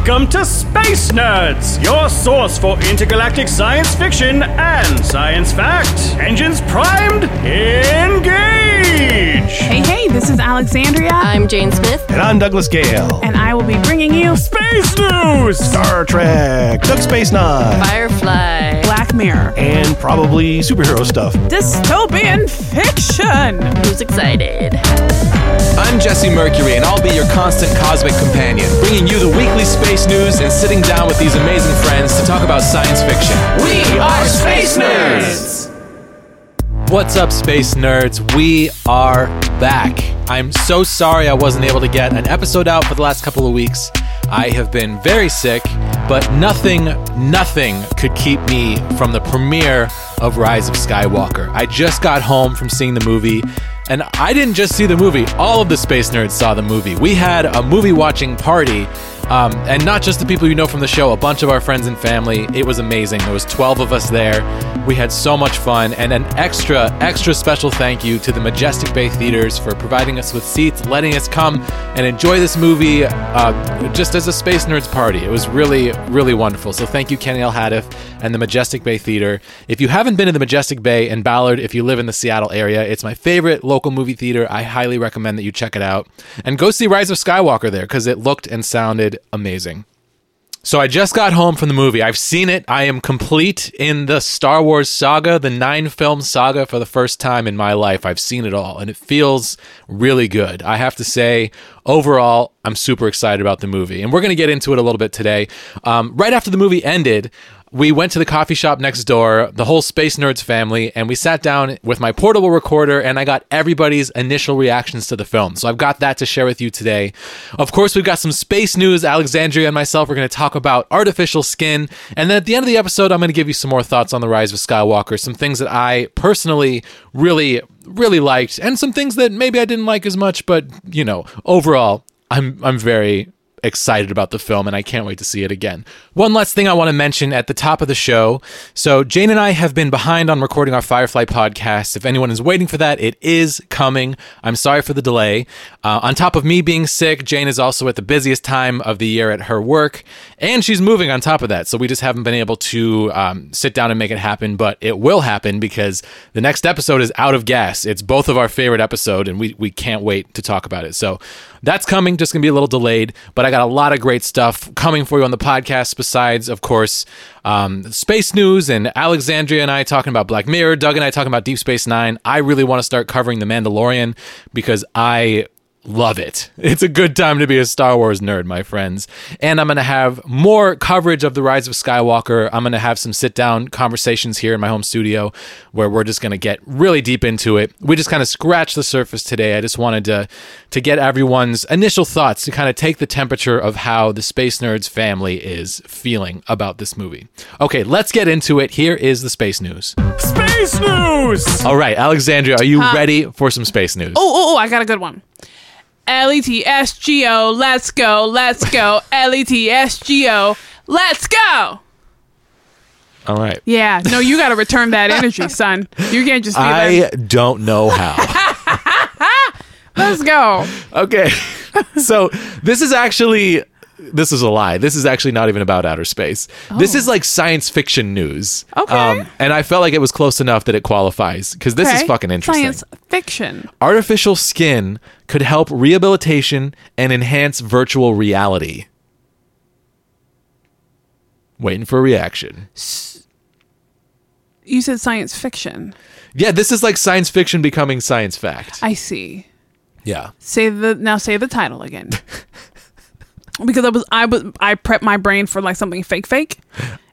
Welcome to Space Nerds, your source for intergalactic science fiction and science fact. Engines primed, engage! Hey, hey, this is Alexandria, I'm Jane Smith. And I'm Douglas Gale. and I will be bringing you Space News! Star Trek, Deep Space Nine, Firefly. Black Mirror, and probably superhero stuff. dystopian fiction. Who's excited? I'm Jesse Mercury, and I'll be your constant cosmic companion, bringing you the weekly space news and sitting down with these amazing friends to talk about science fiction. We are Space Nerds! What's up, space nerds? We are back. I'm so sorry I wasn't able to get an episode out for the last couple of weeks. I have been very sick, but nothing, nothing could keep me from the premiere of Rise of Skywalker. I just got home from seeing the movie, and I didn't just see the movie, all of the space nerds saw the movie. We had a movie watching party. Um, and not just the people you know from the show, a bunch of our friends and family. It was amazing. There was 12 of us there. We had so much fun, and an extra, extra special thank you to the Majestic Bay Theaters for providing us with seats, letting us come and enjoy this movie uh, just as a Space Nerds party. It was really, really wonderful. So thank you, Kenny L. Hadiff and the Majestic Bay Theater. If you haven't been to the Majestic Bay in Ballard, if you live in the Seattle area, it's my favorite local movie theater. I highly recommend that you check it out and go see Rise of Skywalker there because it looked and sounded amazing. So I just got home from the movie. I've seen it. I am complete in the Star Wars saga, the nine film saga for the first time in my life. I've seen it all and it feels really good. I have to say, overall, I'm super excited about the movie. And we're going to get into it a little bit today. Um, right after the movie ended, we went to the coffee shop next door, the whole Space Nerds family, and we sat down with my portable recorder and I got everybody's initial reactions to the film. So I've got that to share with you today. Of course, we've got some space news. Alexandria and myself are going to talk about artificial skin. And then at the end of the episode, I'm going to give you some more thoughts on the rise of Skywalker, some things that I personally really, really liked, and some things that maybe I didn't like as much, but you know, overall, I'm I'm very excited about the film and I can't wait to see it again. One last thing I want to mention at the top of the show. So, Jane and I have been behind on recording our Firefly podcast. If anyone is waiting for that, it is coming. I'm sorry for the delay. Uh, on top of me being sick, Jane is also at the busiest time of the year at her work and she's moving on top of that. So, we just haven't been able to um, sit down and make it happen, but it will happen because the next episode is out of gas. It's both of our favorite episode and we, we can't wait to talk about it. So, that's coming, just gonna be a little delayed, but I got a lot of great stuff coming for you on the podcast. Besides, of course, um, space news and Alexandria and I talking about Black Mirror, Doug and I talking about Deep Space Nine. I really want to start covering The Mandalorian because I love it. It's a good time to be a Star Wars nerd, my friends. And I'm going to have more coverage of The Rise of Skywalker. I'm going to have some sit down conversations here in my home studio where we're just going to get really deep into it. We just kind of scratched the surface today. I just wanted to to get everyone's initial thoughts to kind of take the temperature of how the Space Nerds family is feeling about this movie. Okay, let's get into it. Here is the space news. Space News! All right, Alexandria, are you ready for some space news? Oh, oh, oh, I got a good one. L E T S G O, let's go, let's go. L E T S G O, let's go. All right. Yeah, no, you got to return that energy, son. You can't just be I like, don't know how. let's go. Okay. so this is actually this is a lie. This is actually not even about outer space. This is like science fiction news. Oh. Um, Okay. and I felt like it was close enough that it qualifies because this is fucking interesting. Science fiction. Artificial skin could help rehabilitation and enhance virtual reality. Waiting for a reaction. You said science fiction. Yeah, this is like science fiction becoming science fact. I see. yeah. Say the now say the title again. because I was I was I prepped my brain for like something fake fake.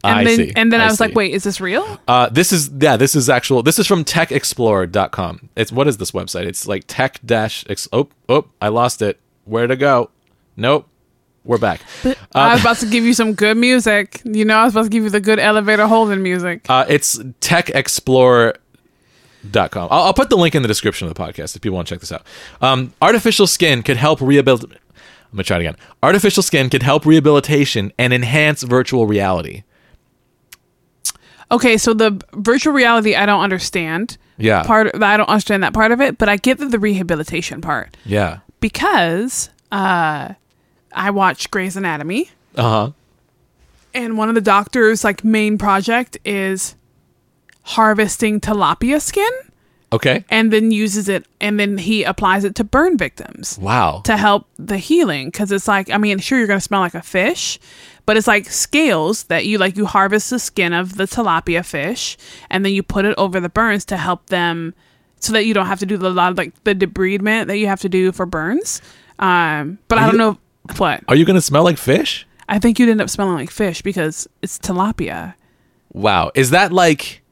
And I then see. and then I, I was like, wait, is this real? Uh, this is yeah, this is actual. This is from techexplorer.com. It's what is this website? It's like tech dash. Ex- oh, oh, I lost it. Where to go? Nope. We're back. I was about to give you some good music. You know, I was about to give you the good elevator holding music. Uh, it's techexplorer.com. I'll, I'll put the link in the description of the podcast if people want to check this out. Um, artificial skin could help rehabilitate. I'm gonna try it again. Artificial skin could help rehabilitation and enhance virtual reality. Okay, so the virtual reality I don't understand. Yeah. Part I don't understand that part of it, but I get the, the rehabilitation part Yeah. because uh I watch Grey's Anatomy Uh huh. and one of the doctor's like main project is harvesting tilapia skin Okay. and then uses it and then he applies it to burn victims Wow. to help the healing because it's like i mean sure you're gonna smell like a fish but it's like scales that you like you harvest the skin of the tilapia fish and then you put it over the burns to help them so that you don't have to do the lot of like the debridement that you have to do for burns um but i don't you- know what Are you gonna smell like fish? i think you'd end up smelling like fish because it's tilapia Wow. Is that like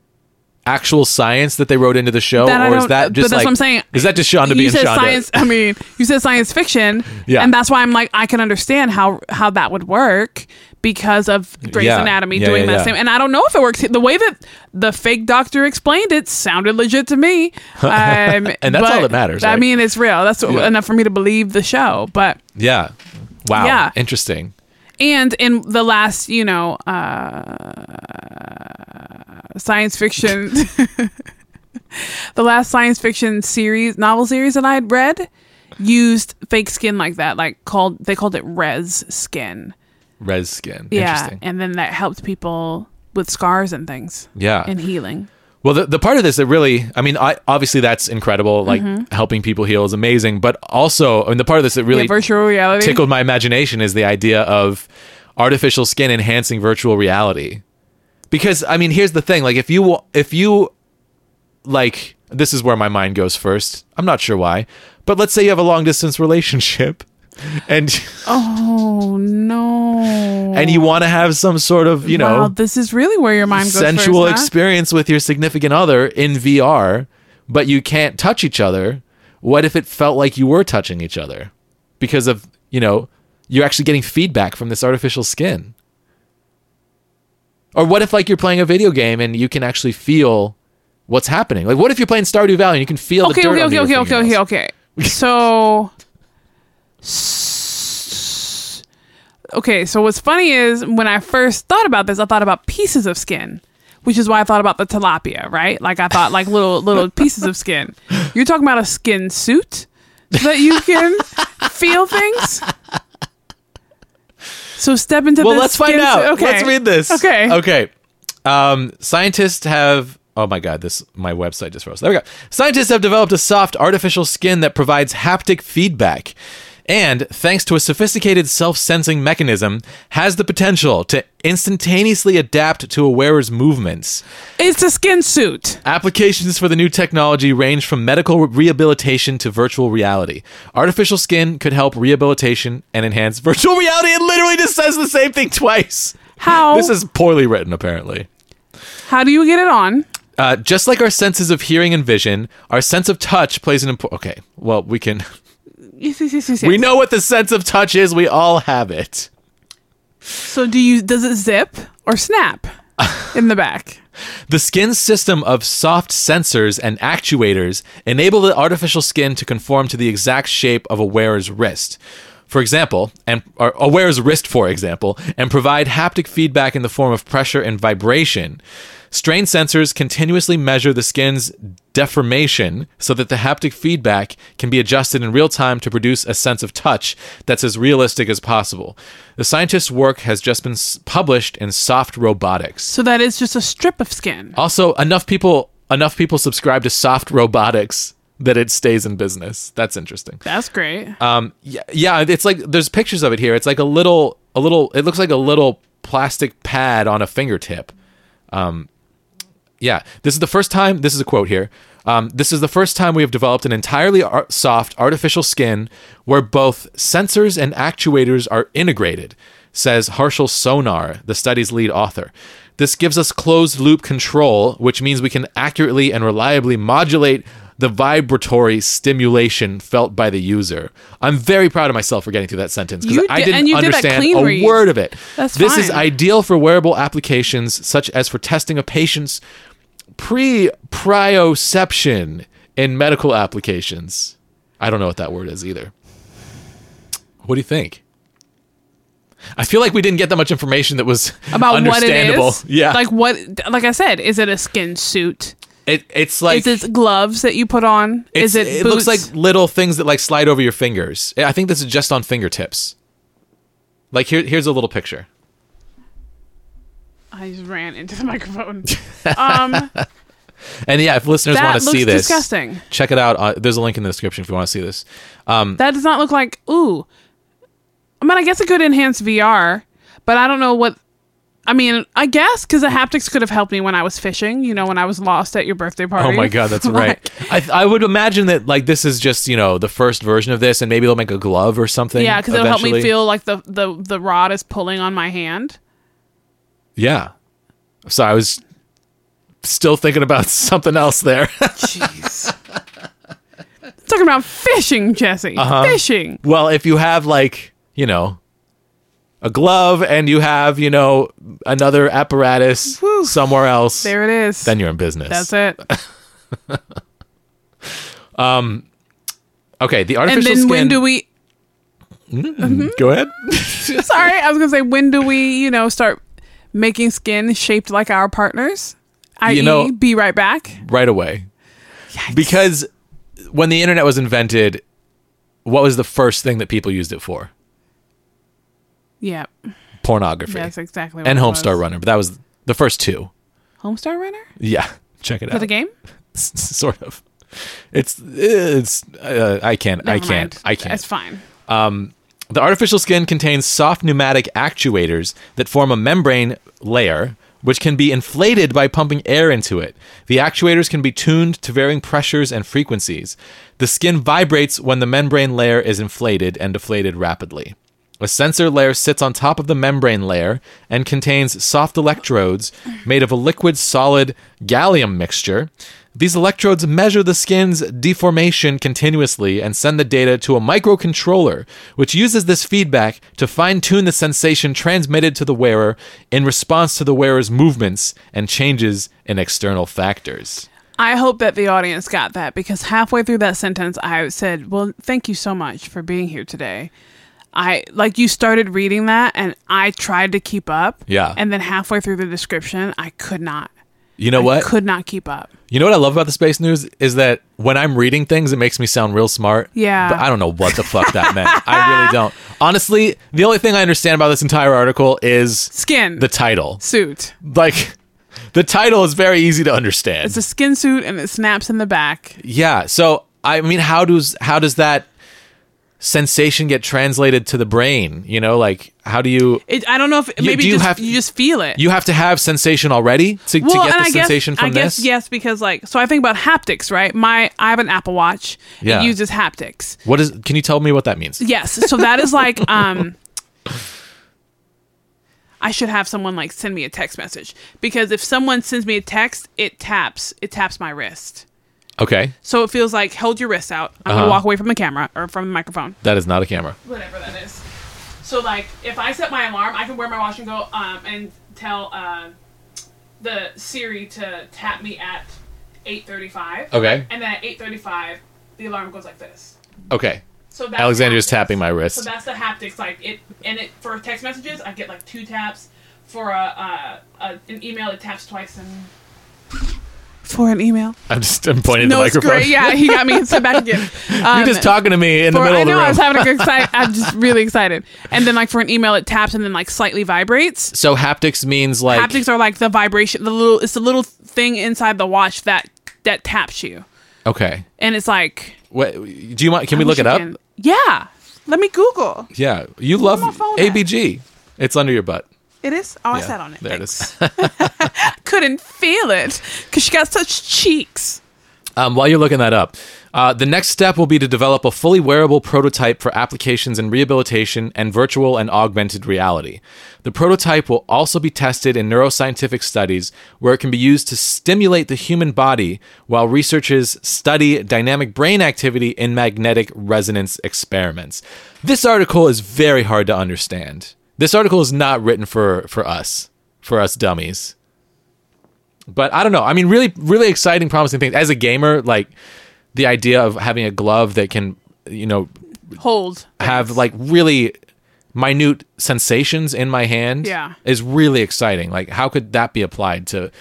actual science that they wrote into the show, That or is that just that's like? what I'm saying. Is that just Shonda you being said Shonda? science i mean you said science fiction Yeah. and that's why i'm like i can understand how how that would work because of Grey's Yeah. Anatomy Yeah, doing yeah, that same and I don't know if it works the way that the fake doctor explained it sounded legit to me um, And that's all that matters, I right? mean it's real that's enough for me to believe the show but Yeah. Wow. Yeah. Interesting. And in the last you know uh science fiction the last science fiction series novel series that i had read used fake skin like that like called they called it res skin Res skin. yeah Interesting. and then that helped people with scars and things Yeah. and healing Well, the, the part of this that really, I mean, I obviously that's incredible. Like mm-hmm. helping people heal is amazing, but also, I mean, the part of this that really yeah, virtual reality tickled my imagination is the idea of artificial skin enhancing virtual reality. Because I mean, here's the thing: like, if you if you like, this is where my mind goes first. I'm not sure why, but let's say you have a long distance relationship, and oh no and you want to have some sort of you know wow, this is really where your mind goes sensual first, huh? experience with your significant other in VR, but you can't touch each other. What if it felt like you were touching each other because of, you know, you're actually getting feedback from this artificial skin? Or what if like you're playing a video game and you can actually feel what's happening? Like what if you're playing Stardew Valley and you can feel okay, the dirt okay, okay, okay, okay, fingernails? okay, okay. So, okay. So what's funny is when I first thought about this, I thought about pieces of skin, which is why I thought about the tilapia, right? Like I thought like little little pieces of skin. You're talking about a skin suit that you can feel things. So step into Well, this let's find out. suit- Okay. Let's read this. Okay. Okay. Um, scientists have. Oh my God! This my website just froze. There we go. Scientists have developed a soft artificial skin that provides haptic feedback, and thanks to a sophisticated self-sensing mechanism, has the potential to instantaneously adapt to a wearer's movements. It's a skin suit. Applications for the new technology range from medical rehabilitation to virtual reality. Artificial skin could help rehabilitation and enhance virtual reality. It literally just says the same thing twice. How? This is poorly written, apparently. How do you get it on? Uh, just like our senses of hearing and vision, our sense of touch plays an important. Okay, well, we can. Yes, yes, yes, yes, We yes. know what the sense of touch is. We all have it. So do you? Does it zip or snap in the back? The skin's system of soft sensors and actuators enable the artificial skin to conform to the exact shape of a wearer's wrist. For example, and a wearer's wrist, for example, and provide haptic feedback in the form of pressure and vibration. Strain sensors continuously measure the skin's deformation so that the haptic feedback can be adjusted in real time to produce a sense of touch that's as realistic as possible. The scientist's work has just been s- published in Soft Robotics. So that is just a strip of skin. Also, enough people enough people subscribe to soft robotics that it stays in business. That's interesting. That's great. Um, yeah, yeah, it's like there's pictures of it here. It's like a little, a little. It looks like a little plastic pad on a fingertip. Um, yeah, this is the first time. This is a quote here. Um, this is the first time we have developed an entirely ar- soft artificial skin where both sensors and actuators are integrated, says Harshal Sonar, the study's lead author. This gives us closed loop control, which means we can accurately and reliably modulate the vibratory stimulation felt by the user. I'm very proud of myself for getting through that sentence because I did- didn't did understand a read. word of it. That's this is ideal for wearable applications such as for testing a patient's pre prioception in medical applications. I don't know what that word is either. What do you think? I feel like we didn't get that much information that was About what it understandable. is. Yeah, Like what? Like I said, is it a skin suit? it, it's like is it gloves that you put on? is it? it boots? looks like little things that like slide over your fingers. I think this is just on fingertips. Like here, here's a little picture. I just ran into the microphone. Um, And yeah, if listeners want to see this, disgusting. check it out. Uh, there's a link in the description if you want to see this. that does not look like ooh. I mean, I guess it could enhance VR, but I don't know what. I mean, I guess because the haptics could have helped me when I was fishing. You know, when I was lost at your birthday party. Oh my god, that's Like, right. I, I would imagine that like this is just you know the first version of this, and maybe they'll make a glove or something. yeah, because it'll help me eventually. feel like the, the the rod is pulling on my hand. Yeah. So I was still thinking about something else there. Jeez. Talking about fishing, Jesse. Uh-huh. Fishing. well, if you have like you know a glove and you have you know another apparatus Whew. somewhere else, There it is. then you're in business. That's it. Um okay, the artificial And then skin. when do we? Go ahead. Sorry, I was gonna say when do we? You know, start making skin shaped like our partners. I.e., know- be right back. right away. Because when the internet was invented, what was the first thing that people used it for? Yeah, Pornography. that's exactly. What and Homestar. Runner, but that was the first two. Homestar Runner. Yeah, check it For out. the game? sort of. It's it's uh, I can't I can't mind. I can't. It's fine. The artificial skin contains soft pneumatic actuators that form a membrane layer which can be inflated by pumping air into it. The actuators can be tuned to varying pressures and frequencies. The skin vibrates when the membrane layer is inflated and deflated rapidly. A sensor layer sits on top of the membrane layer and contains soft electrodes made of a liquid solid gallium mixture. These electrodes measure the skin's deformation continuously and send the data to a microcontroller, which uses this feedback to fine tune the sensation transmitted to the wearer in response to the wearer's movements and changes in external factors. I hope that the audience got that because halfway through that sentence, I said, "Well, thank you so much for being here today." I like you started reading that, and I tried to keep up. Yeah. And then halfway through the description, I could not. You know I what? could not keep up. You know what I love about the space news is that when I'm reading things, it makes me sound real smart. Yeah. But I don't know what the fuck that meant. I really don't. Honestly, the only thing I understand about this entire article is Skin the title. suit. Like, the title is very easy to understand. It's a skin suit, and it snaps in the back. yeah. So I mean, how does how does that sensation get translated to the brain? You know, like how do you It, I don't know if maybe do you just, have- you just feel it. you have to have sensation already to, to get the I sensation guess, from I guess this? yes, because like so I think about haptics, right? My I have an Apple Watch. Yeah. It uses haptics. What is? Can you tell me what that means? Yes. So that is like um I should have someone like send me a text message because if someone sends me a text, it taps it taps my wrist. Okay, So it feels like hold your wrist out. I'm Uh-huh. gonna walk away from the camera or from the microphone. that is not a camera. Whatever that is. So like if I set my alarm, I can wear my watch and go um and tell uh the Siri to tap me at eight thirty five. Okay. And then at eight thirty five the alarm goes like this. Okay. So that's haptics. tapping my wrist. So wrist. that's the haptics. Like it, and it for text messages, I get like two taps. For a, uh, a an email, it taps twice. And for an email, I'm just I'm pointing no, the microphone. great. Yeah, he got me. Sit back again. Um, You're just talking to me in the middle I of the know room. I was having a good excited. I'm just really excited. And then like for an email, it taps and then like slightly vibrates. so haptics means like Haptics are like the vibration, the little. It's the little thing inside the watch that that taps you, okay. and it's like. What do you want? Can we look it up? can- Yeah. Let me Google. Yeah, you love phone at? ABG. It's under your butt. It is. Oh, I Yeah, sat on it. There Thanks. it is. couldn't feel it because she got such cheeks. Um, while you're looking that up, uh, the next step will be to develop a fully wearable prototype for applications in rehabilitation and virtual and augmented reality. The prototype will also be tested in neuroscientific studies where it can be used to stimulate the human body while researchers study dynamic brain activity in magnetic resonance experiments. This article is very hard to understand. This article is not written for, for us, for us dummies but I don't know. I mean, really, really exciting, promising things. As a gamer, like the idea of having a glove that can, you know, Hold. have like really minute sensations in my hand Yeah. is really exciting. Like, how could that be applied to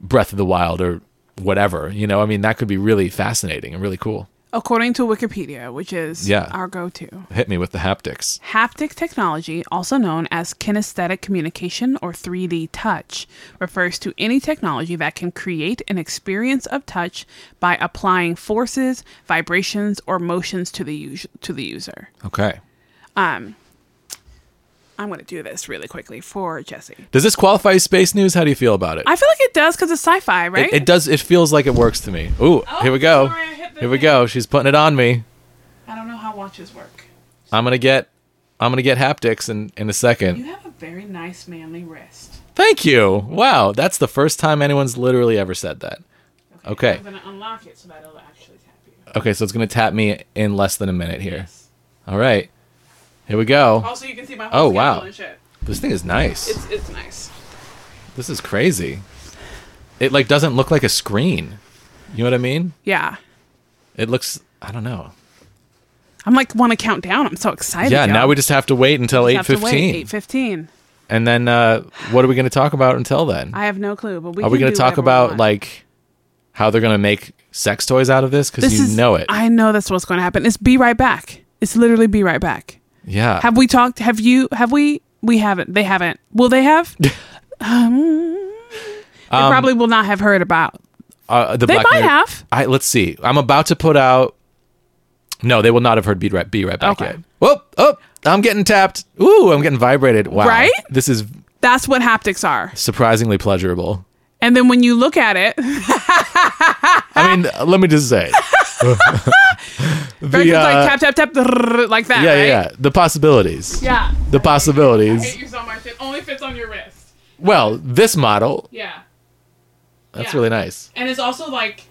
Breath of the Wild or whatever? You know, I mean, that could be really fascinating and really cool. According to Wikipedia, which is Yeah. our go-to. Hit me with the haptics. Haptic technology, also known as kinesthetic communication or 3D touch, refers to any technology that can create an experience of touch by applying forces, vibrations, or motions to the us- to the user. Okay. Um, I'm going to do this really quickly for Jesse. Does this qualify as space news? How do you feel about it? I feel like it does because it's sci-fi, right? It, it does. It feels like it works to me. Ooh, Oh, here we go. sorry, I hit Here we go. She's putting it on me. I don't know how watches work. I'm gonna get. I'm gonna get haptics in in a second. You second. have a very nice manly wrist. Thank you. Wow, that's the first time anyone's literally ever said that. Okay. I'm going to unlock it so that it'll actually tap you. Okay, so it's gonna tap me in less than a minute here. All right. Here we go. Also, you can see my Oh, whole schedule wow. and shit. This thing is nice. It's it's nice. This is crazy. It like doesn't look like a screen. You know what I mean? Yeah. It looks. I don't know. I'm like want to count down. I'm so excited. Yeah. Now we just have to wait until eight Have to wait. fifteen. Eight fifteen. And then uh, what are we going to talk about until then? I have no clue, but we are we going to talk about like how they're going to make sex toys out of this? Because you is, know it. I know that's what's going to happen. It's be right back. It's literally be right back. Yeah. Have we talked? Have you? Have we? We haven't. They haven't. Will they have? um, they Um, probably will not have heard about. uh, the They Black might Mirror- have. I let's see. I'm about to put out. No, they will not have heard "Be Right, Be Right Back" Okay. yet. Whoop! Oh, I'm getting tapped. Ooh, I'm getting vibrated. Wow. Right? This is That's what haptics are. surprisingly pleasurable. And then when you look at it, I mean, let me just say. the, uh, like tap tap tap like that. yeah, right? yeah, yeah. The possibilities. Yeah. The possibilities. hate you so much. It only fits on your wrist. Well, this model, Yeah. that's Yeah. really nice. And it's also like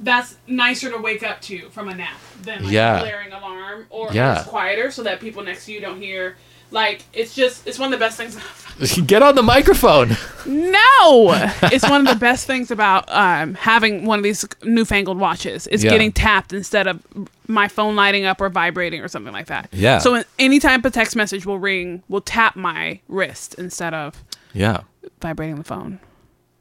that's nicer to wake up to from a nap than like Yeah. a blaring alarm or Yeah. it's quieter so that people next to you don't hear like it's just it's one of the best things Get on the microphone. No, it's one of the best things about um, having one of these newfangled watches. It's Yeah. getting tapped instead of my phone lighting up or vibrating or something like that. Yeah. So any time a text message will ring, will tap my wrist instead of Yeah. vibrating the phone.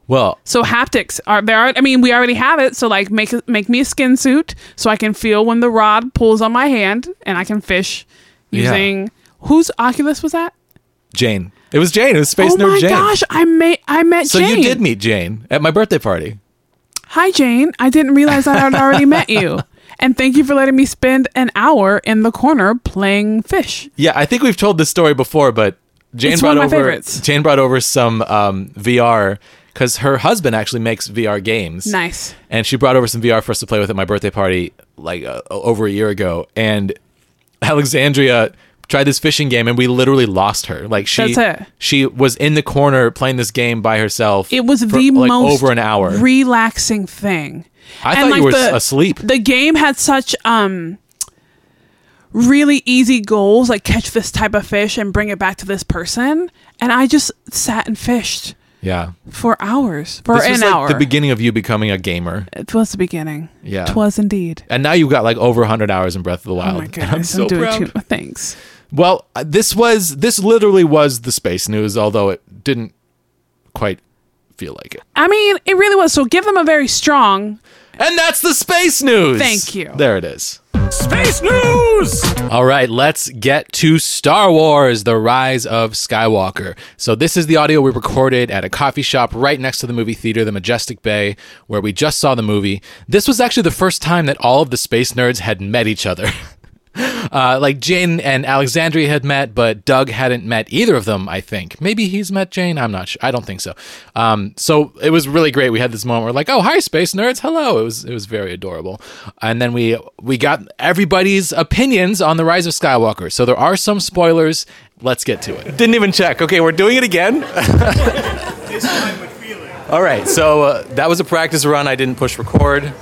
Well, So haptics are there. Are, I mean, we already have it. So like, make make me a skin suit so I can feel when the rod pulls on my hand and I can fish Yeah. using whose Oculus was that? Jane. It was Jane. It was Space oh Nerd Jane. Oh my gosh, I met I met Jane. so Jane. you did meet Jane at my birthday party. Hi, Jane. I didn't realize I had already met you. And thank you for letting me spend an hour in the corner playing fish. Yeah, I think we've told this story before, but Jane It's brought one of my over favorites. Jane brought over some um, VR because her husband actually makes VR games. Nice. and she brought over some VR for us to play with at my birthday party like uh, over a year ago. And Alexandria tried this fishing game, and we literally lost her. Like she, That's it. she was in the corner playing this game by herself. It was for, the like, most over an hour. relaxing thing. I And, thought like, you were the- asleep. The game had such um really easy goals, like catch this type of fish and bring it back to this person. And I just sat and fished yeah, for hours. For this an was like hour. the beginning of you becoming a gamer. it was the beginning. Yeah. It was indeed. And now you've got like over 100 hours in Breath of the Oh Wild. my goodness. I'm so doing proud. too thanks. Well, uh, this was this literally was the space news, although it didn't quite feel like it. I mean, it really was. So give them a very strong And that's the space news. Thank you. There it is. Space News! All right, let's get to Star Wars: The Rise of Skywalker. So this is the audio we recorded at a coffee shop right next to the movie theater, the Majestic Bay, where we just saw the movie. This was actually the first time that all of the space nerds had met each other. Uh, like Jane and Alexandria had met, but Doug hadn't met either of them. I think maybe he's met Jane. I'm not sure. I don't think so. Um, so it was really great. We had this moment where like, oh hi, space nerds, hello. It was it was very adorable. And then we we got everybody's opinions on the rise of Skywalker. So there are some spoilers. Let's get to it. Didn't even check. Okay, we're doing it again. All right, so uh, that was a practice run. I didn't push record.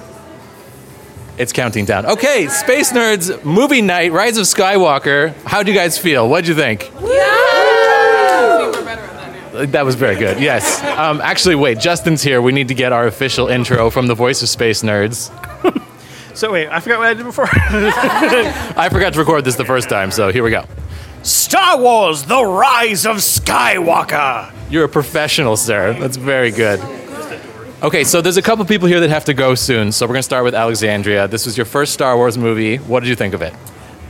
It's counting down. Okay, Space Nerds movie night, Rise of Skywalker. How'd you guys feel? What'd you think? That was very good. Yes. Um, actually, wait. Justin's here. We need to get our official intro from the voice of Space Nerds. So wait, I forgot what I did before. I forgot to record this the first time, so here we go. Star Wars The Rise of Skywalker! You're a professional, sir. That's very good. Okay, so there's a couple people here that have to go soon. So we're gonna start with Alexandria. This was your first Star Wars movie. What did you think of it?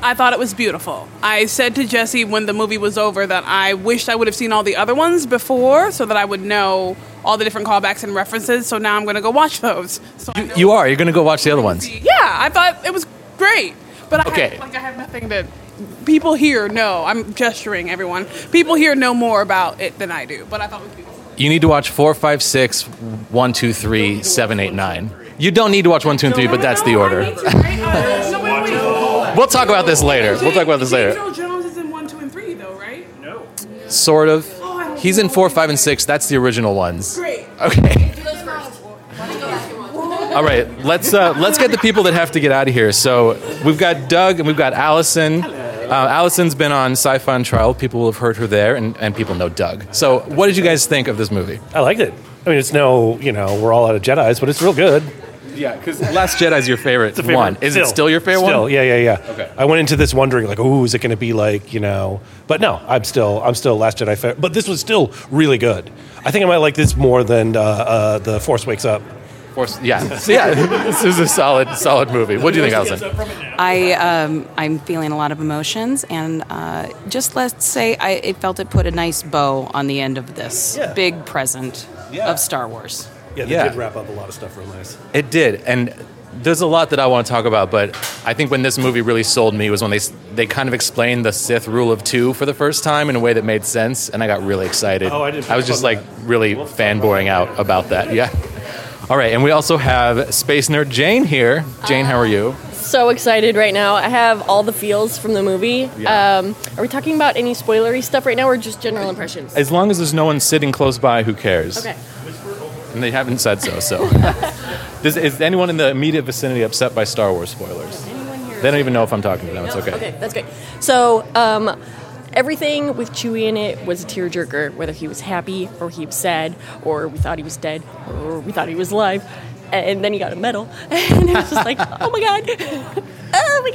I thought it was beautiful. I said to Jesse when the movie was over that I wished I would have seen all the other ones before so that I would know all the different callbacks and references. So now I'm going to go watch those. So know- You are. You're gonna go watch the other ones. Yeah, I thought it was great. But I Okay. have, like I have nothing to people here know. I'm gesturing everyone. People here know more about it than I do, but I thought it was beautiful. You need to watch four, five, six, one, two, three, seven, eight, nine. You don't need to watch one, two, and three, but that's the order. We'll talk about this later. We'll talk about this later. James Earl Jones is in one, two, and three, though, right? No. Sort of. He's in four, five, and six. That's the original ones. Great. Okay. All right, let's uh, let's get the people that have to get out of here. So we've got Doug and we've got Allison. Uh, Allison's been on Sci-Fi on Trial. People will have heard her there, and, and people know Doug. So, what did you guys think of this movie? I liked it. I mean, it's no, you know, we're all out of Jedi's, but it's real good. Yeah, because Last Jedi is your favorite, It's favorite. one. Is it still your favorite still, one? yeah, yeah, yeah. Okay. I went into this wondering, like, oh, is it going to be like, you know? But no, I'm still, I'm still Last Jedi fan. But this was still really good. I think I might like this more than uh, uh, the Force Wakes Up. Force, yeah. So, yeah, this is a solid, solid movie. What do you think, Allison? I um, I'm feeling a lot of emotions, and uh, just let's say I it felt it put a nice bow on the end of this Yeah. big present Yeah. of Star Wars. Yeah, they Yeah. did wrap up a lot of stuff real nice. It did, and there's a lot that I want to talk about. But I think when this movie really sold me was when they they kind of explained the Sith rule of two for the first time in a way that made sense, and I got really excited. Oh, I didn't I was just like that. really fanboying out about that. Yeah. All right, and we also have space nerd Jane here. Jane, how are you? So excited right now. I have all the feels from the movie. Yeah. Um, are we talking about any spoilery stuff right now or just general impressions? As long as there's no one sitting close by, who cares? Okay. And they haven't said so. So, Does, is anyone in the immediate vicinity upset by Star Wars spoilers? They don't even know if I'm talking to them. It's okay. Okay, that's great. So, um, everything with Chewie in it was a tearjerker, whether he was happy or he was sad, or we thought he was dead, or we thought he was alive. And then he got a medal, and it was just like, oh my god, oh my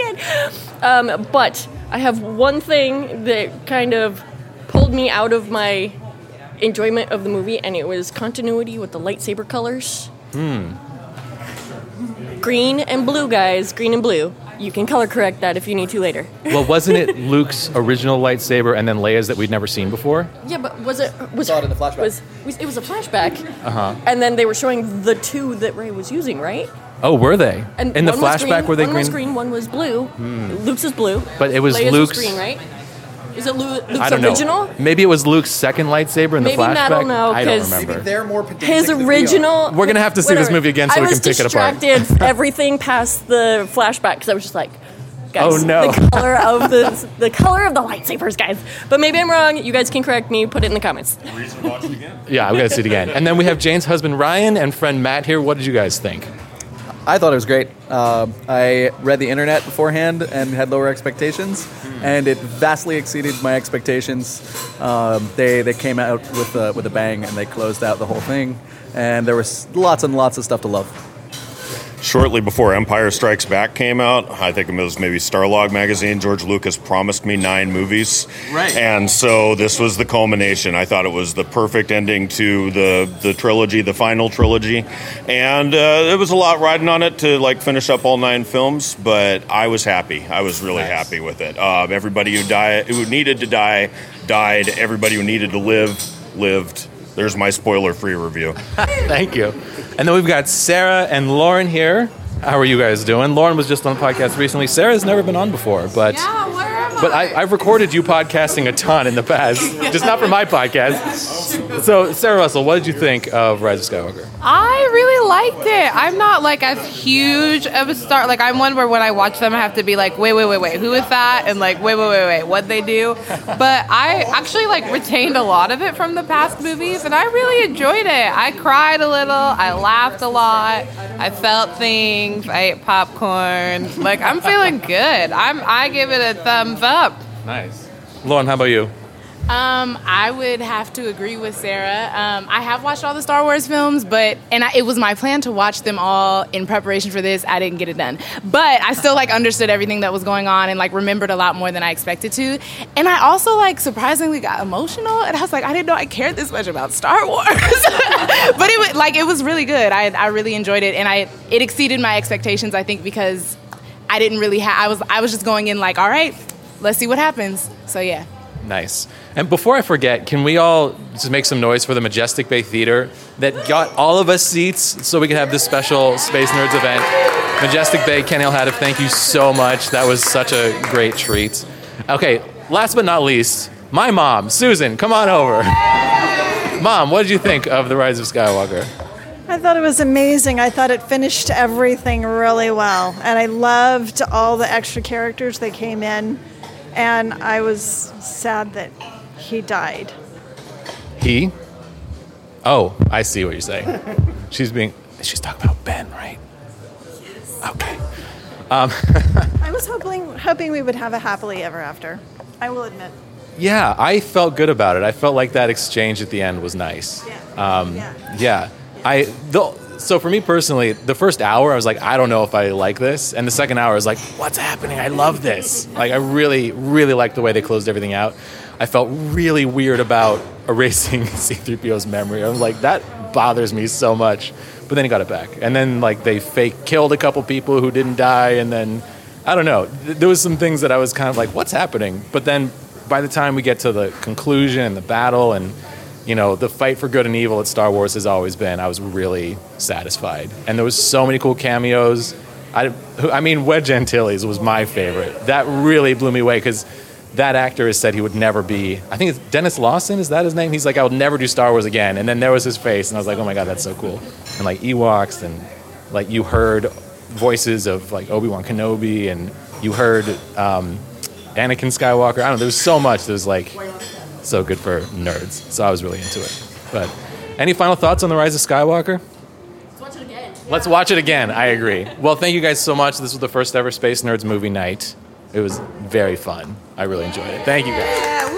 god. Um, but I have one thing that kind of pulled me out of my enjoyment of the movie, and it was continuity with the lightsaber colors. Green and blue, guys. Green and blue. You can color correct that if you need to later. Well, wasn't it Luke's original lightsaber and then Leia's that we'd never seen before? Yeah, but was it was Saw it in the flashback. Was, was it was a flashback? Uh huh. And then they were showing the two that Rey was using, right? Oh, were they? And in the flashback, green, were they one green? was green, one was blue. Luke's is blue. But it was Leia's Luke's- Was green, right? Is it Lu- Luke's I don't original? know. Maybe it was Luke's second lightsaber in the Maybe flashback. Matt will know, I don't 'cause- remember. Maybe they're more pedantic His than we are. original. We're gonna have to see this movie again so I we can pick it apart. I was distracted everything past the flashback because I was just like, oh, guys, Oh, no. the color of the the color of the lightsabers, guys. But maybe I'm wrong. You guys can correct me. Put it in the comments. Yeah, we gotta see it again. And then we have Jane's husband Ryan and friend Matt here. What did you guys think? I thought it was great. Uh, I read the internet beforehand and had lower expectations, and it vastly exceeded my expectations. Um, they they came out with a, with a bang and they closed out the whole thing, and there was lots and lots of stuff to love. Shortly before Empire Strikes Back came out, I think it was maybe Starlog magazine, George Lucas promised me nine movies. Right. And so this was the culmination. I thought it was the perfect ending to the, the trilogy, the final trilogy. And uh, there was a lot riding on it to like finish up all nine films, but I was happy. I was really Nice. happy with it. Um, everybody who died, who needed to die, died. Everybody who needed to live, lived. There's my spoiler-free review. Thank you. And then we've got Sarah and Lauren here. How are you guys doing? Lauren was just on the podcast recently. Sarah's never been on before, but but I, I've recorded you podcasting a ton in the past, just not for my podcast. So, Sarah Russell, what did you think of Rise of Skywalker? I really liked it. I'm not like as huge of a star. Like I'm one where when I watch them, I have to be like, wait, wait, wait, wait, who is that? And like, wait, wait, wait, wait, what they do? But I actually like retained a lot of it from the past movies, and I really enjoyed it. I cried a little. I laughed a lot. I felt things. I ate popcorn. Like I'm feeling good. I'm. I give it a thumbs up. Nice. Lauren, how about you? Um, I would have to agree with Sarah. Um, I have watched all the Star Wars films, but and I, it was my plan to watch them all in preparation for this. I didn't get it done, but I still like understood everything that was going on and like remembered a lot more than I expected to. And I also like surprisingly got emotional, and I was like, I didn't know I cared this much about Star Wars, but it was like it was really good. I I really enjoyed it, and I it exceeded my expectations. I think because I didn't really have. I was I was just going in like, all right, let's see what happens. So yeah. Nice. And before I forget, can we all just make some noise for the Majestic Bay Theater that got all of us seats so we could have this special Space Nerds event? Majestic Bay, Kenny Hadif, thank you so much. That was such a great treat. Okay, last but not least, my mom, Susan, come on over. Mom, what did you think of The Rise of Skywalker? I thought it was amazing. I thought it finished everything really well. And I loved all the extra characters that came in. And I was sad that he died. He? Oh, I see what you're saying. She's being, she's talking about Ben, right? Yes. Okay. Um, I was hoping hoping we would have a happily ever after. I will admit. Yeah, I felt good about it. I felt like that exchange at the end was nice. Um, yeah. I the, so for me personally, the first hour I was like, I don't know if I like this, and the second hour I was like, what's happening? I love this. Like I really, really liked the way they closed everything out. I felt really weird about erasing C-3PO's memory. I was like, that bothers me so much. But then he got it back, and then like they fake killed a couple people who didn't die, and then I don't know. There was some things that I was kind of like, what's happening? But then by the time we get to the conclusion and the battle and you know, the fight for good and evil at Star Wars has always been. I was really satisfied, and there was so many cool cameos. I, I mean, Wedge Antilles was my favorite. That really blew me away because that actor has said he would never be. I think it's Denis Lawson. Is that his name? He's like, I will never do Star Wars again. And then there was his face, and I was like, oh my god, that's so cool. And like Ewoks, and like you heard voices of like Obi Wan Kenobi, and you heard um, Anakin Skywalker. I don't know. There was so much. That was like so good for nerds. So I was really into it. But any final thoughts on the Rise of Skywalker? Let's watch it again. Let's watch it again. I agree. Well, thank you guys so much. This was the first ever Space Nerds movie night. It was very fun. I really enjoyed it. Thank you guys.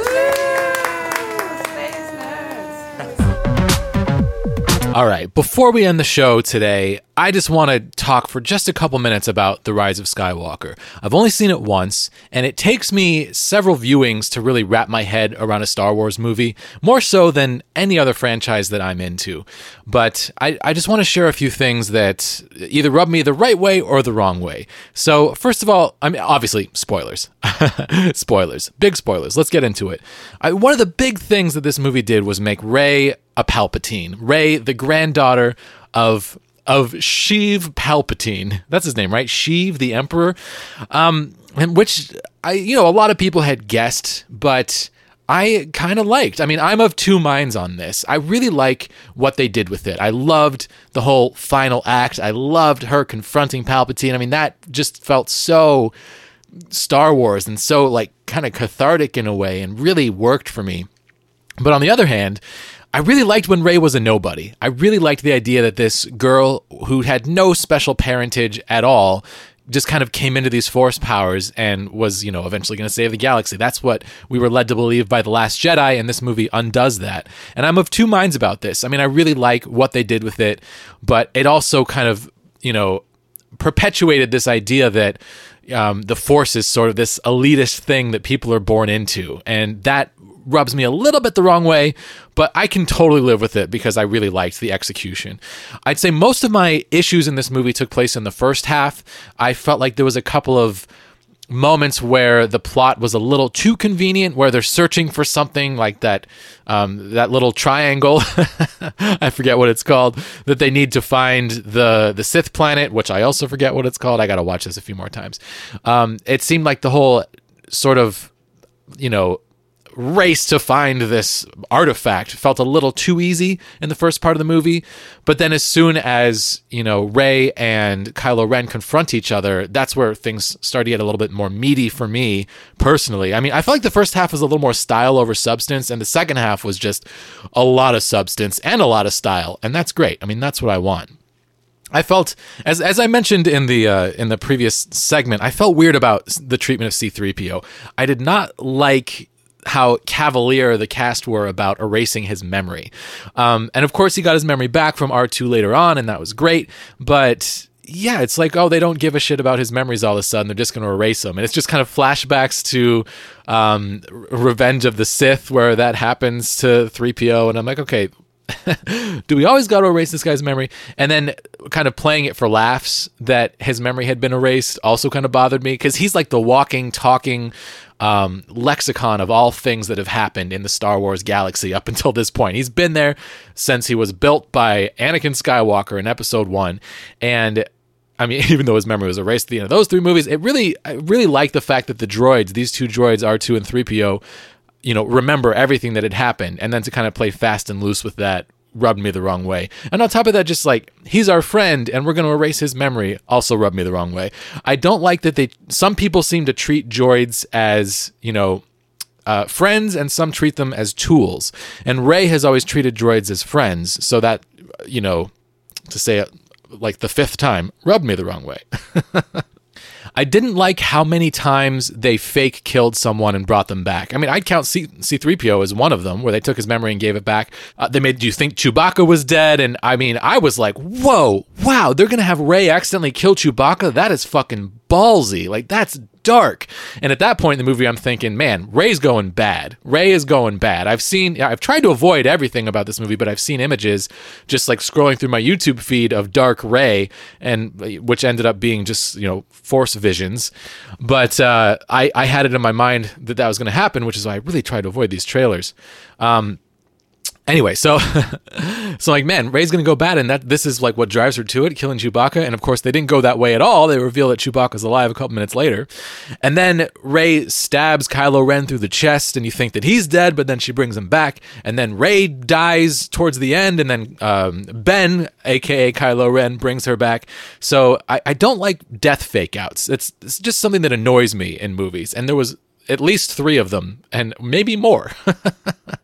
All right, before we end the show today, I just want to talk for just a couple minutes about The Rise of Skywalker. I've only seen it once, and it takes me several viewings to really wrap my head around a Star Wars movie, more so than any other franchise that I'm into. But I, I just want to share a few things that either rub me the right way or the wrong way. So, first of all, I mean, obviously, spoilers. spoilers. Big spoilers. Let's get into it. I, one of the big things that this movie did was make Rey a Palpatine. Rey, the granddaughter of of Sheev Palpatine. That's his name, right? Sheev, the Emperor. Um, and which I, you know, a lot of people had guessed, but I kind of liked. I mean, I'm of two minds on this. I really like what they did with it. I loved the whole final act. I loved her confronting Palpatine. I mean, that just felt so Star Wars and so like kind of cathartic in a way and really worked for me. But on the other hand, I really liked when Rey was a nobody. I really liked the idea that this girl who had no special parentage at all just kind of came into these force powers and was, you know, eventually going to save the galaxy. That's what we were led to believe by The Last Jedi, and this movie undoes that. And I'm of two minds about this. I mean, I really like what they did with it, but it also kind of, you know, perpetuated this idea that um, the force is sort of this elitist thing that people are born into. And that rubs me a little bit the wrong way, but I can totally live with it because I really liked the execution. I'd say most of my issues in this movie took place in the first half. I felt like there was a couple of moments where the plot was a little too convenient where they're searching for something like that um, that little triangle i forget what it's called that they need to find the the sith planet which i also forget what it's called i gotta watch this a few more times um, it seemed like the whole sort of you know race to find this artifact felt a little too easy in the first part of the movie. But then as soon as, you know, Rey and Kylo Ren confront each other, that's where things start to get a little bit more meaty for me personally. I mean, I feel like the first half was a little more style over substance, and the second half was just a lot of substance and a lot of style. And that's great. I mean, that's what I want. I felt as as I mentioned in the uh, in the previous segment, I felt weird about the treatment of C3PO. I did not like how cavalier the cast were about erasing his memory. Um, and of course, he got his memory back from R2 later on, and that was great. But yeah, it's like, oh, they don't give a shit about his memories all of a sudden. They're just going to erase them. And it's just kind of flashbacks to um, Revenge of the Sith, where that happens to 3PO. And I'm like, okay, do we always got to erase this guy's memory? And then kind of playing it for laughs that his memory had been erased also kind of bothered me because he's like the walking, talking um, lexicon of all things that have happened in the Star Wars galaxy up until this point. He's been there since he was built by Anakin Skywalker in Episode One, and I mean, even though his memory was erased at the end of those three movies, it really, I really like the fact that the droids, these two droids, R2 and 3PO, you know, remember everything that had happened, and then to kind of play fast and loose with that rubbed me the wrong way. And on top of that, just like he's our friend and we're going to erase his memory also rubbed me the wrong way. I don't like that they, some people seem to treat droids as, you know, uh, friends and some treat them as tools. And Rey has always treated droids as friends. So that, you know, to say it like the fifth time, rubbed me the wrong way. I didn't like how many times they fake killed someone and brought them back. I mean, I'd count C- C3PO as one of them, where they took his memory and gave it back. Uh, they made you think Chewbacca was dead. And I mean, I was like, whoa, wow, they're going to have Rey accidentally kill Chewbacca? That is fucking ballsy. Like, that's dark. And at that point in the movie, I'm thinking, man, Rey's going bad. Rey is going bad. I've seen, I've tried to avoid everything about this movie, but I've seen images just like scrolling through my YouTube feed of dark Rey, and which ended up being just you know force visions. But uh, I, I had it in my mind that that was going to happen, which is why I really tried to avoid these trailers. Um, Anyway, so so like man, Rey's gonna go bad, and that this is like what drives her to it, killing Chewbacca. And of course, they didn't go that way at all. They reveal that Chewbacca's alive a couple minutes later, and then Rey stabs Kylo Ren through the chest, and you think that he's dead, but then she brings him back, and then Rey dies towards the end, and then um, Ben, aka Kylo Ren, brings her back. So I, I don't like death fake outs. It's, it's just something that annoys me in movies, and there was at least three of them, and maybe more.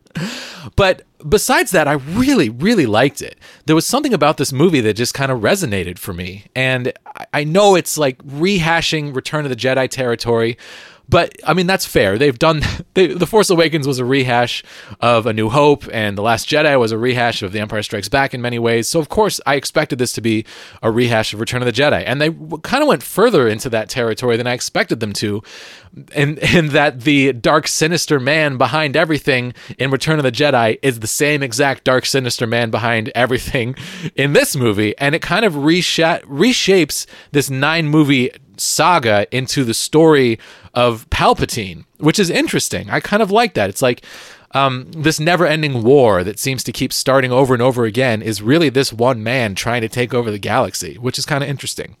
but besides that, I really, really liked it. There was something about this movie that just kind of resonated for me. And I know it's like rehashing Return of the Jedi territory, but I mean, that's fair. They've done they, The Force Awakens was a rehash of A New Hope, and The Last Jedi was a rehash of The Empire Strikes Back in many ways. So, of course, I expected this to be a rehash of Return of the Jedi. And they kind of went further into that territory than I expected them to, in, in that the dark, sinister man behind everything in Return of the Jedi is the same exact dark, sinister man behind everything in this movie. And it kind of resha- reshapes this nine movie saga into the story of Palpatine, which is interesting. I kind of like that. It's like um, this never ending war that seems to keep starting over and over again is really this one man trying to take over the galaxy, which is kind of interesting.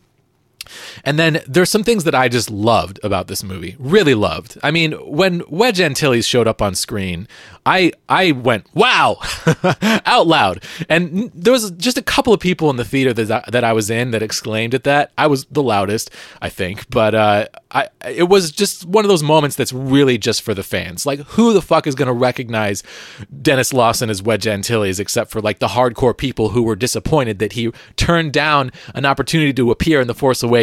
And then there's some things that I just loved about this movie. Really loved. I mean, when Wedge Antilles showed up on screen, I I went wow out loud. And there was just a couple of people in the theater that that I was in that exclaimed at that. I was the loudest, I think, but uh, I it was just one of those moments that's really just for the fans. Like who the fuck is going to recognize Denis Lawson as Wedge Antilles except for like the hardcore people who were disappointed that he turned down an opportunity to appear in The Force Awakens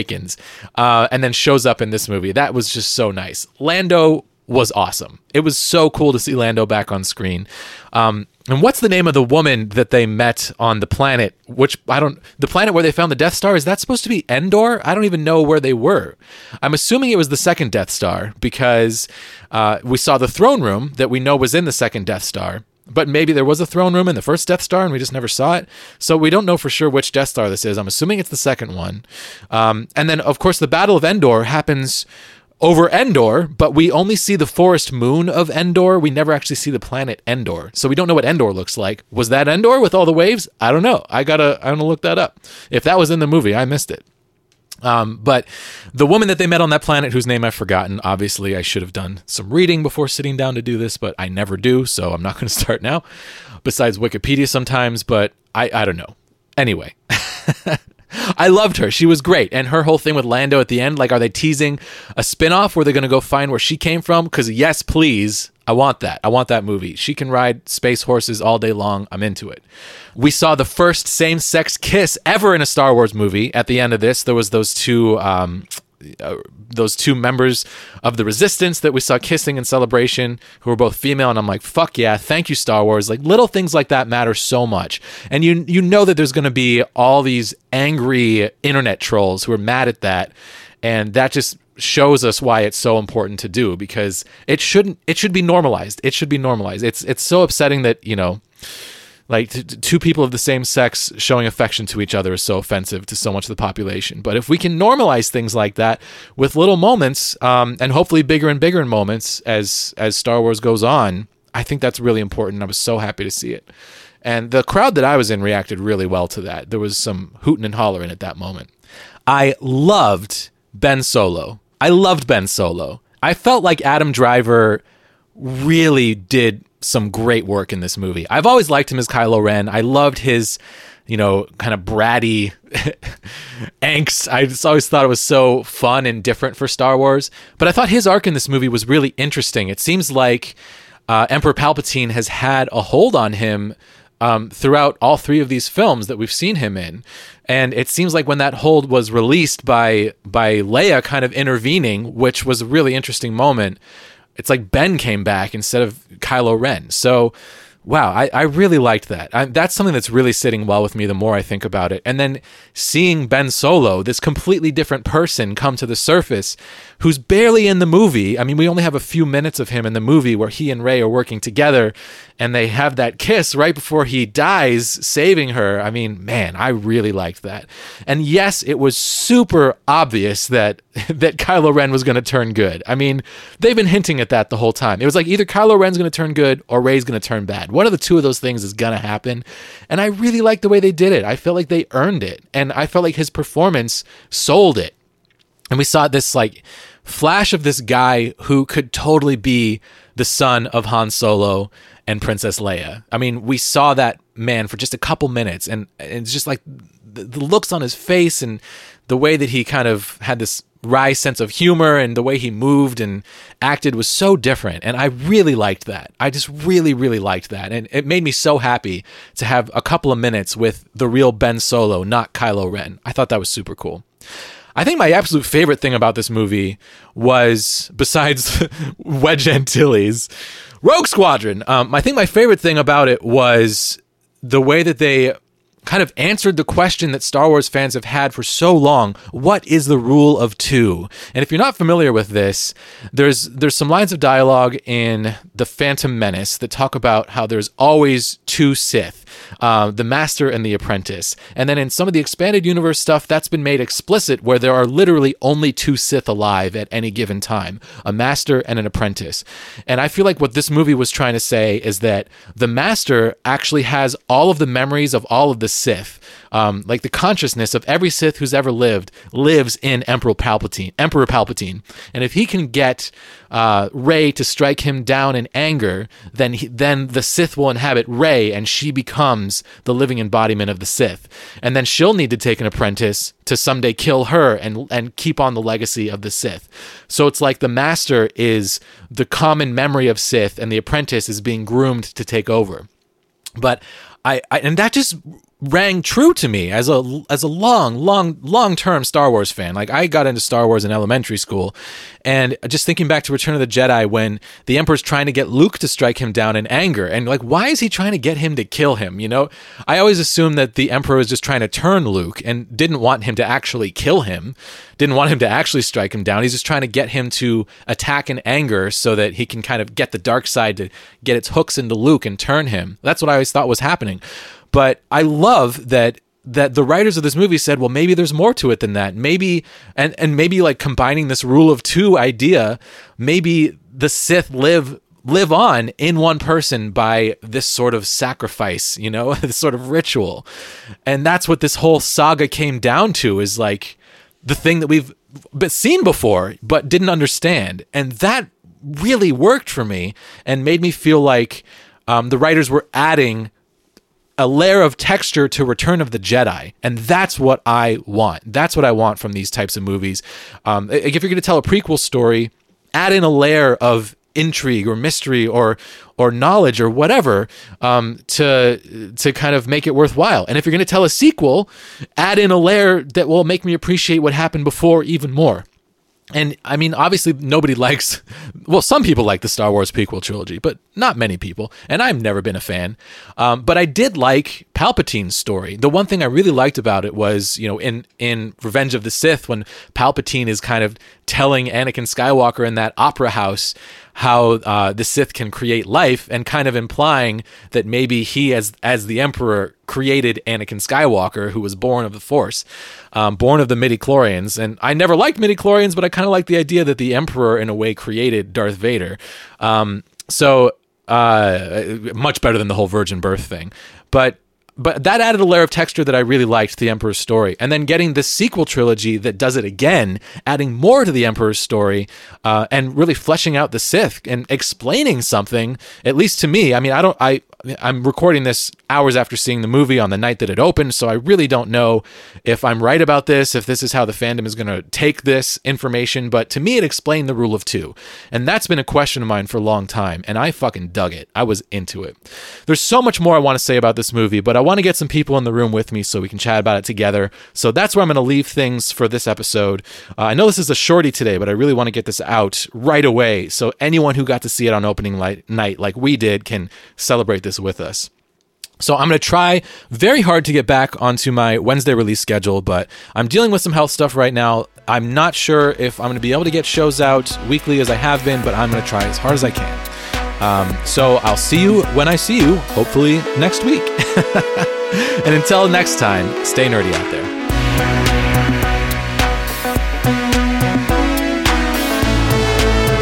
uh, and then shows up in this movie. That was just so nice. Lando was awesome. It was so cool to see Lando back on screen. Um, and what's the name of the woman that they met on the planet? Which I don't, the planet where they found the Death Star, is that supposed to be Endor? I don't even know where they were. I'm assuming it was the second Death Star because uh, we saw the throne room that we know was in the second Death Star. But maybe there was a throne room in the first Death Star and we just never saw it. So we don't know for sure which Death Star this is. I'm assuming it's the second one. Um, and then, of course, the Battle of Endor happens over Endor, but we only see the forest moon of Endor. We never actually see the planet Endor. So we don't know what Endor looks like. Was that Endor with all the waves? I don't know. I gotta I'm gonna look that up. If that was in the movie, I missed it. Um, but the woman that they met on that planet, whose name I've forgotten, obviously I should have done some reading before sitting down to do this, but I never do, so I'm not going to start now. Besides Wikipedia sometimes, but I, I don't know. Anyway, I loved her. She was great. And her whole thing with Lando at the end, like, are they teasing a spinoff where they're going to go find where she came from? Because, yes, please. I want that. I want that movie. She can ride space horses all day long. I'm into it. We saw the first same sex kiss ever in a Star Wars movie at the end of this. There was those two. Um, uh, those two members of the resistance that we saw kissing in celebration who were both female and i'm like fuck yeah thank you star wars like little things like that matter so much and you you know that there's going to be all these angry internet trolls who are mad at that and that just shows us why it's so important to do because it shouldn't it should be normalized. It should be normalized. It's it's so upsetting that you know like t- two people of the same sex showing affection to each other is so offensive to so much of the population. But if we can normalize things like that with little moments um, and hopefully bigger and bigger moments as as star wars goes on i think that's really important i was so happy to see it. And the crowd that i was in reacted really well to that. There was some hooting and hollering at that moment. I loved ben solo I loved Ben Solo. I felt like Adam Driver really did some great work in this movie. I've always liked him as Kylo Ren. I loved his, you know, kind of bratty angst. I just always thought it was so fun and different for Star Wars. But I thought his arc in this movie was really interesting. It seems like uh, Emperor Palpatine has had a hold on him um, throughout all three of these films that we've seen him in. And it seems like when that hold was released by by Leia kind of intervening, which was a really interesting moment, it's like Ben came back instead of Kylo Ren. So wow, I, I really liked that. I, that's something that's really sitting well with me the more I think about it. And then seeing Ben Solo, this completely different person, come to the surface, who's barely in the movie. I mean, we only have a few minutes of him in the movie where he and Rey are working together and they have that kiss right before he dies, saving her. I mean, man, I really liked that. And yes, it was super obvious that that Kylo Ren was going to turn good. I mean, they've been hinting at that the whole time. It was like either Kylo Ren's going to turn good or Rey's going to turn bad. One of the two of those things is going to happen. And I really liked the way they did it. I felt like they earned it. And I felt like his performance sold it. And we saw this like flash of this guy who could totally be the son of Han Solo and Princess Leia. I mean, we saw that man for just a couple minutes, and it's just like the, the looks on his face and the way that he kind of had this wry sense of humor and the way he moved and acted was so different. And I really liked that. I just really, really liked that. And it made me so happy to have a couple of minutes with the real Ben Solo, not Kylo Ren. I thought that was super cool. I think my absolute favorite thing about this movie was, besides Wedge Antilles, Rogue Squadron. Um, I think my favorite thing about it was the way that they kind of answered the question that Star Wars fans have had for so long. What is the rule of two? And if you're not familiar with this, there's there's some lines of dialogue in The Phantom Menace that talk about how there's always two Sith, uh, the Master and the Apprentice. And then in some of the expanded universe stuff, that's been made explicit where there are literally only two Sith alive at any given time, a Master and an Apprentice. And I feel like what this movie was trying to say is that the Master actually has all of the memories of all of the Sith. Um, like the consciousness of every Sith who's ever lived lives in Emperor Palpatine. Emperor Palpatine, and if he can get uh, Rey to strike him down in anger, then he, then the Sith will inhabit Rey, and she becomes the living embodiment of the Sith. And then she'll need to take an apprentice to someday kill her and and keep on the legacy of the Sith. So it's like the Master is the common memory of Sith, and the apprentice is being groomed to take over. But I, I and that just rang true to me as a as a long long long term Star Wars fan. Like I got into Star Wars in elementary school and just thinking back to Return of the Jedi when the Emperor's trying to get Luke to strike him down in anger and like why is he trying to get him to kill him, you know? I always assumed that the Emperor was just trying to turn Luke and didn't want him to actually kill him. Didn't want him to actually strike him down. He's just trying to get him to attack in anger so that he can kind of get the dark side to get its hooks into Luke and turn him. That's what I always thought was happening. But I love that that the writers of this movie said, well, maybe there's more to it than that. Maybe and and maybe like combining this rule of two idea, maybe the Sith live live on in one person by this sort of sacrifice, you know, this sort of ritual. And that's what this whole saga came down to is like the thing that we've seen before but didn't understand. And that really worked for me and made me feel like um, the writers were adding a layer of texture to Return of the Jedi, and that's what I want. That's what I want from these types of movies. Um, if you're going to tell a prequel story, add in a layer of intrigue or mystery or or knowledge or whatever um, to to kind of make it worthwhile. And if you're going to tell a sequel, add in a layer that will make me appreciate what happened before even more. And I mean, obviously, nobody likes. Well, some people like the Star Wars prequel trilogy, but not many people. And I've never been a fan. Um, but I did like Palpatine's story. The one thing I really liked about it was, you know, in in Revenge of the Sith, when Palpatine is kind of telling Anakin Skywalker in that opera house how uh, the Sith can create life, and kind of implying that maybe he, as as the Emperor, created Anakin Skywalker, who was born of the Force, um, born of the midi chlorians. And I never liked midi chlorians, but I kind of like the idea that the Emperor, in a way, created Darth Vader. Um, so uh, much better than the whole virgin birth thing. But but that added a layer of texture that I really liked the Emperor's story. And then getting this sequel trilogy that does it again, adding more to the Emperor's story, uh, and really fleshing out the Sith and explaining something. At least to me, I mean, I don't, I, I'm recording this hours after seeing the movie on the night that it opened, so I really don't know if I'm right about this, if this is how the fandom is going to take this information, but to me, it explained the rule of two. And that's been a question of mine for a long time, and I fucking dug it. I was into it. There's so much more I want to say about this movie, but I want to get some people in the room with me so we can chat about it together. So that's where I'm going to leave things for this episode. Uh, I know this is a shorty today, but I really want to get this out right away so anyone who got to see it on opening light, night like we did can celebrate this with us. So I'm going to try very hard to get back onto my Wednesday release schedule, but I'm dealing with some health stuff right now. I'm not sure if I'm going to be able to get shows out weekly as I have been, but I'm going to try as hard as I can. Um, so I'll see you when I see you, hopefully next week. and until next time, stay nerdy out there.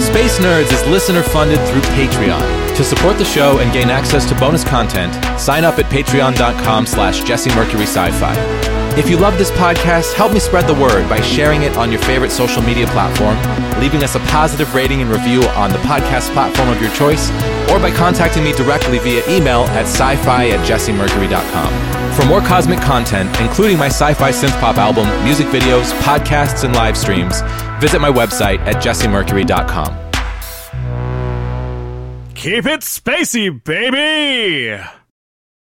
Space Nerds is listener funded through Patreon. To support the show and gain access to bonus content, sign up at patreon.com slash Jesse Mercury Sci-Fi. If you love this podcast, help me spread the word by sharing it on your favorite social media platform, leaving us a positive rating and review on the podcast platform of your choice, or by contacting me directly via email at sci-fi at jessemercury.com. For more cosmic content, including my sci-fi synth pop album, music videos, podcasts, and live streams, visit my website at jessemercury.com. Keep it spacey, baby!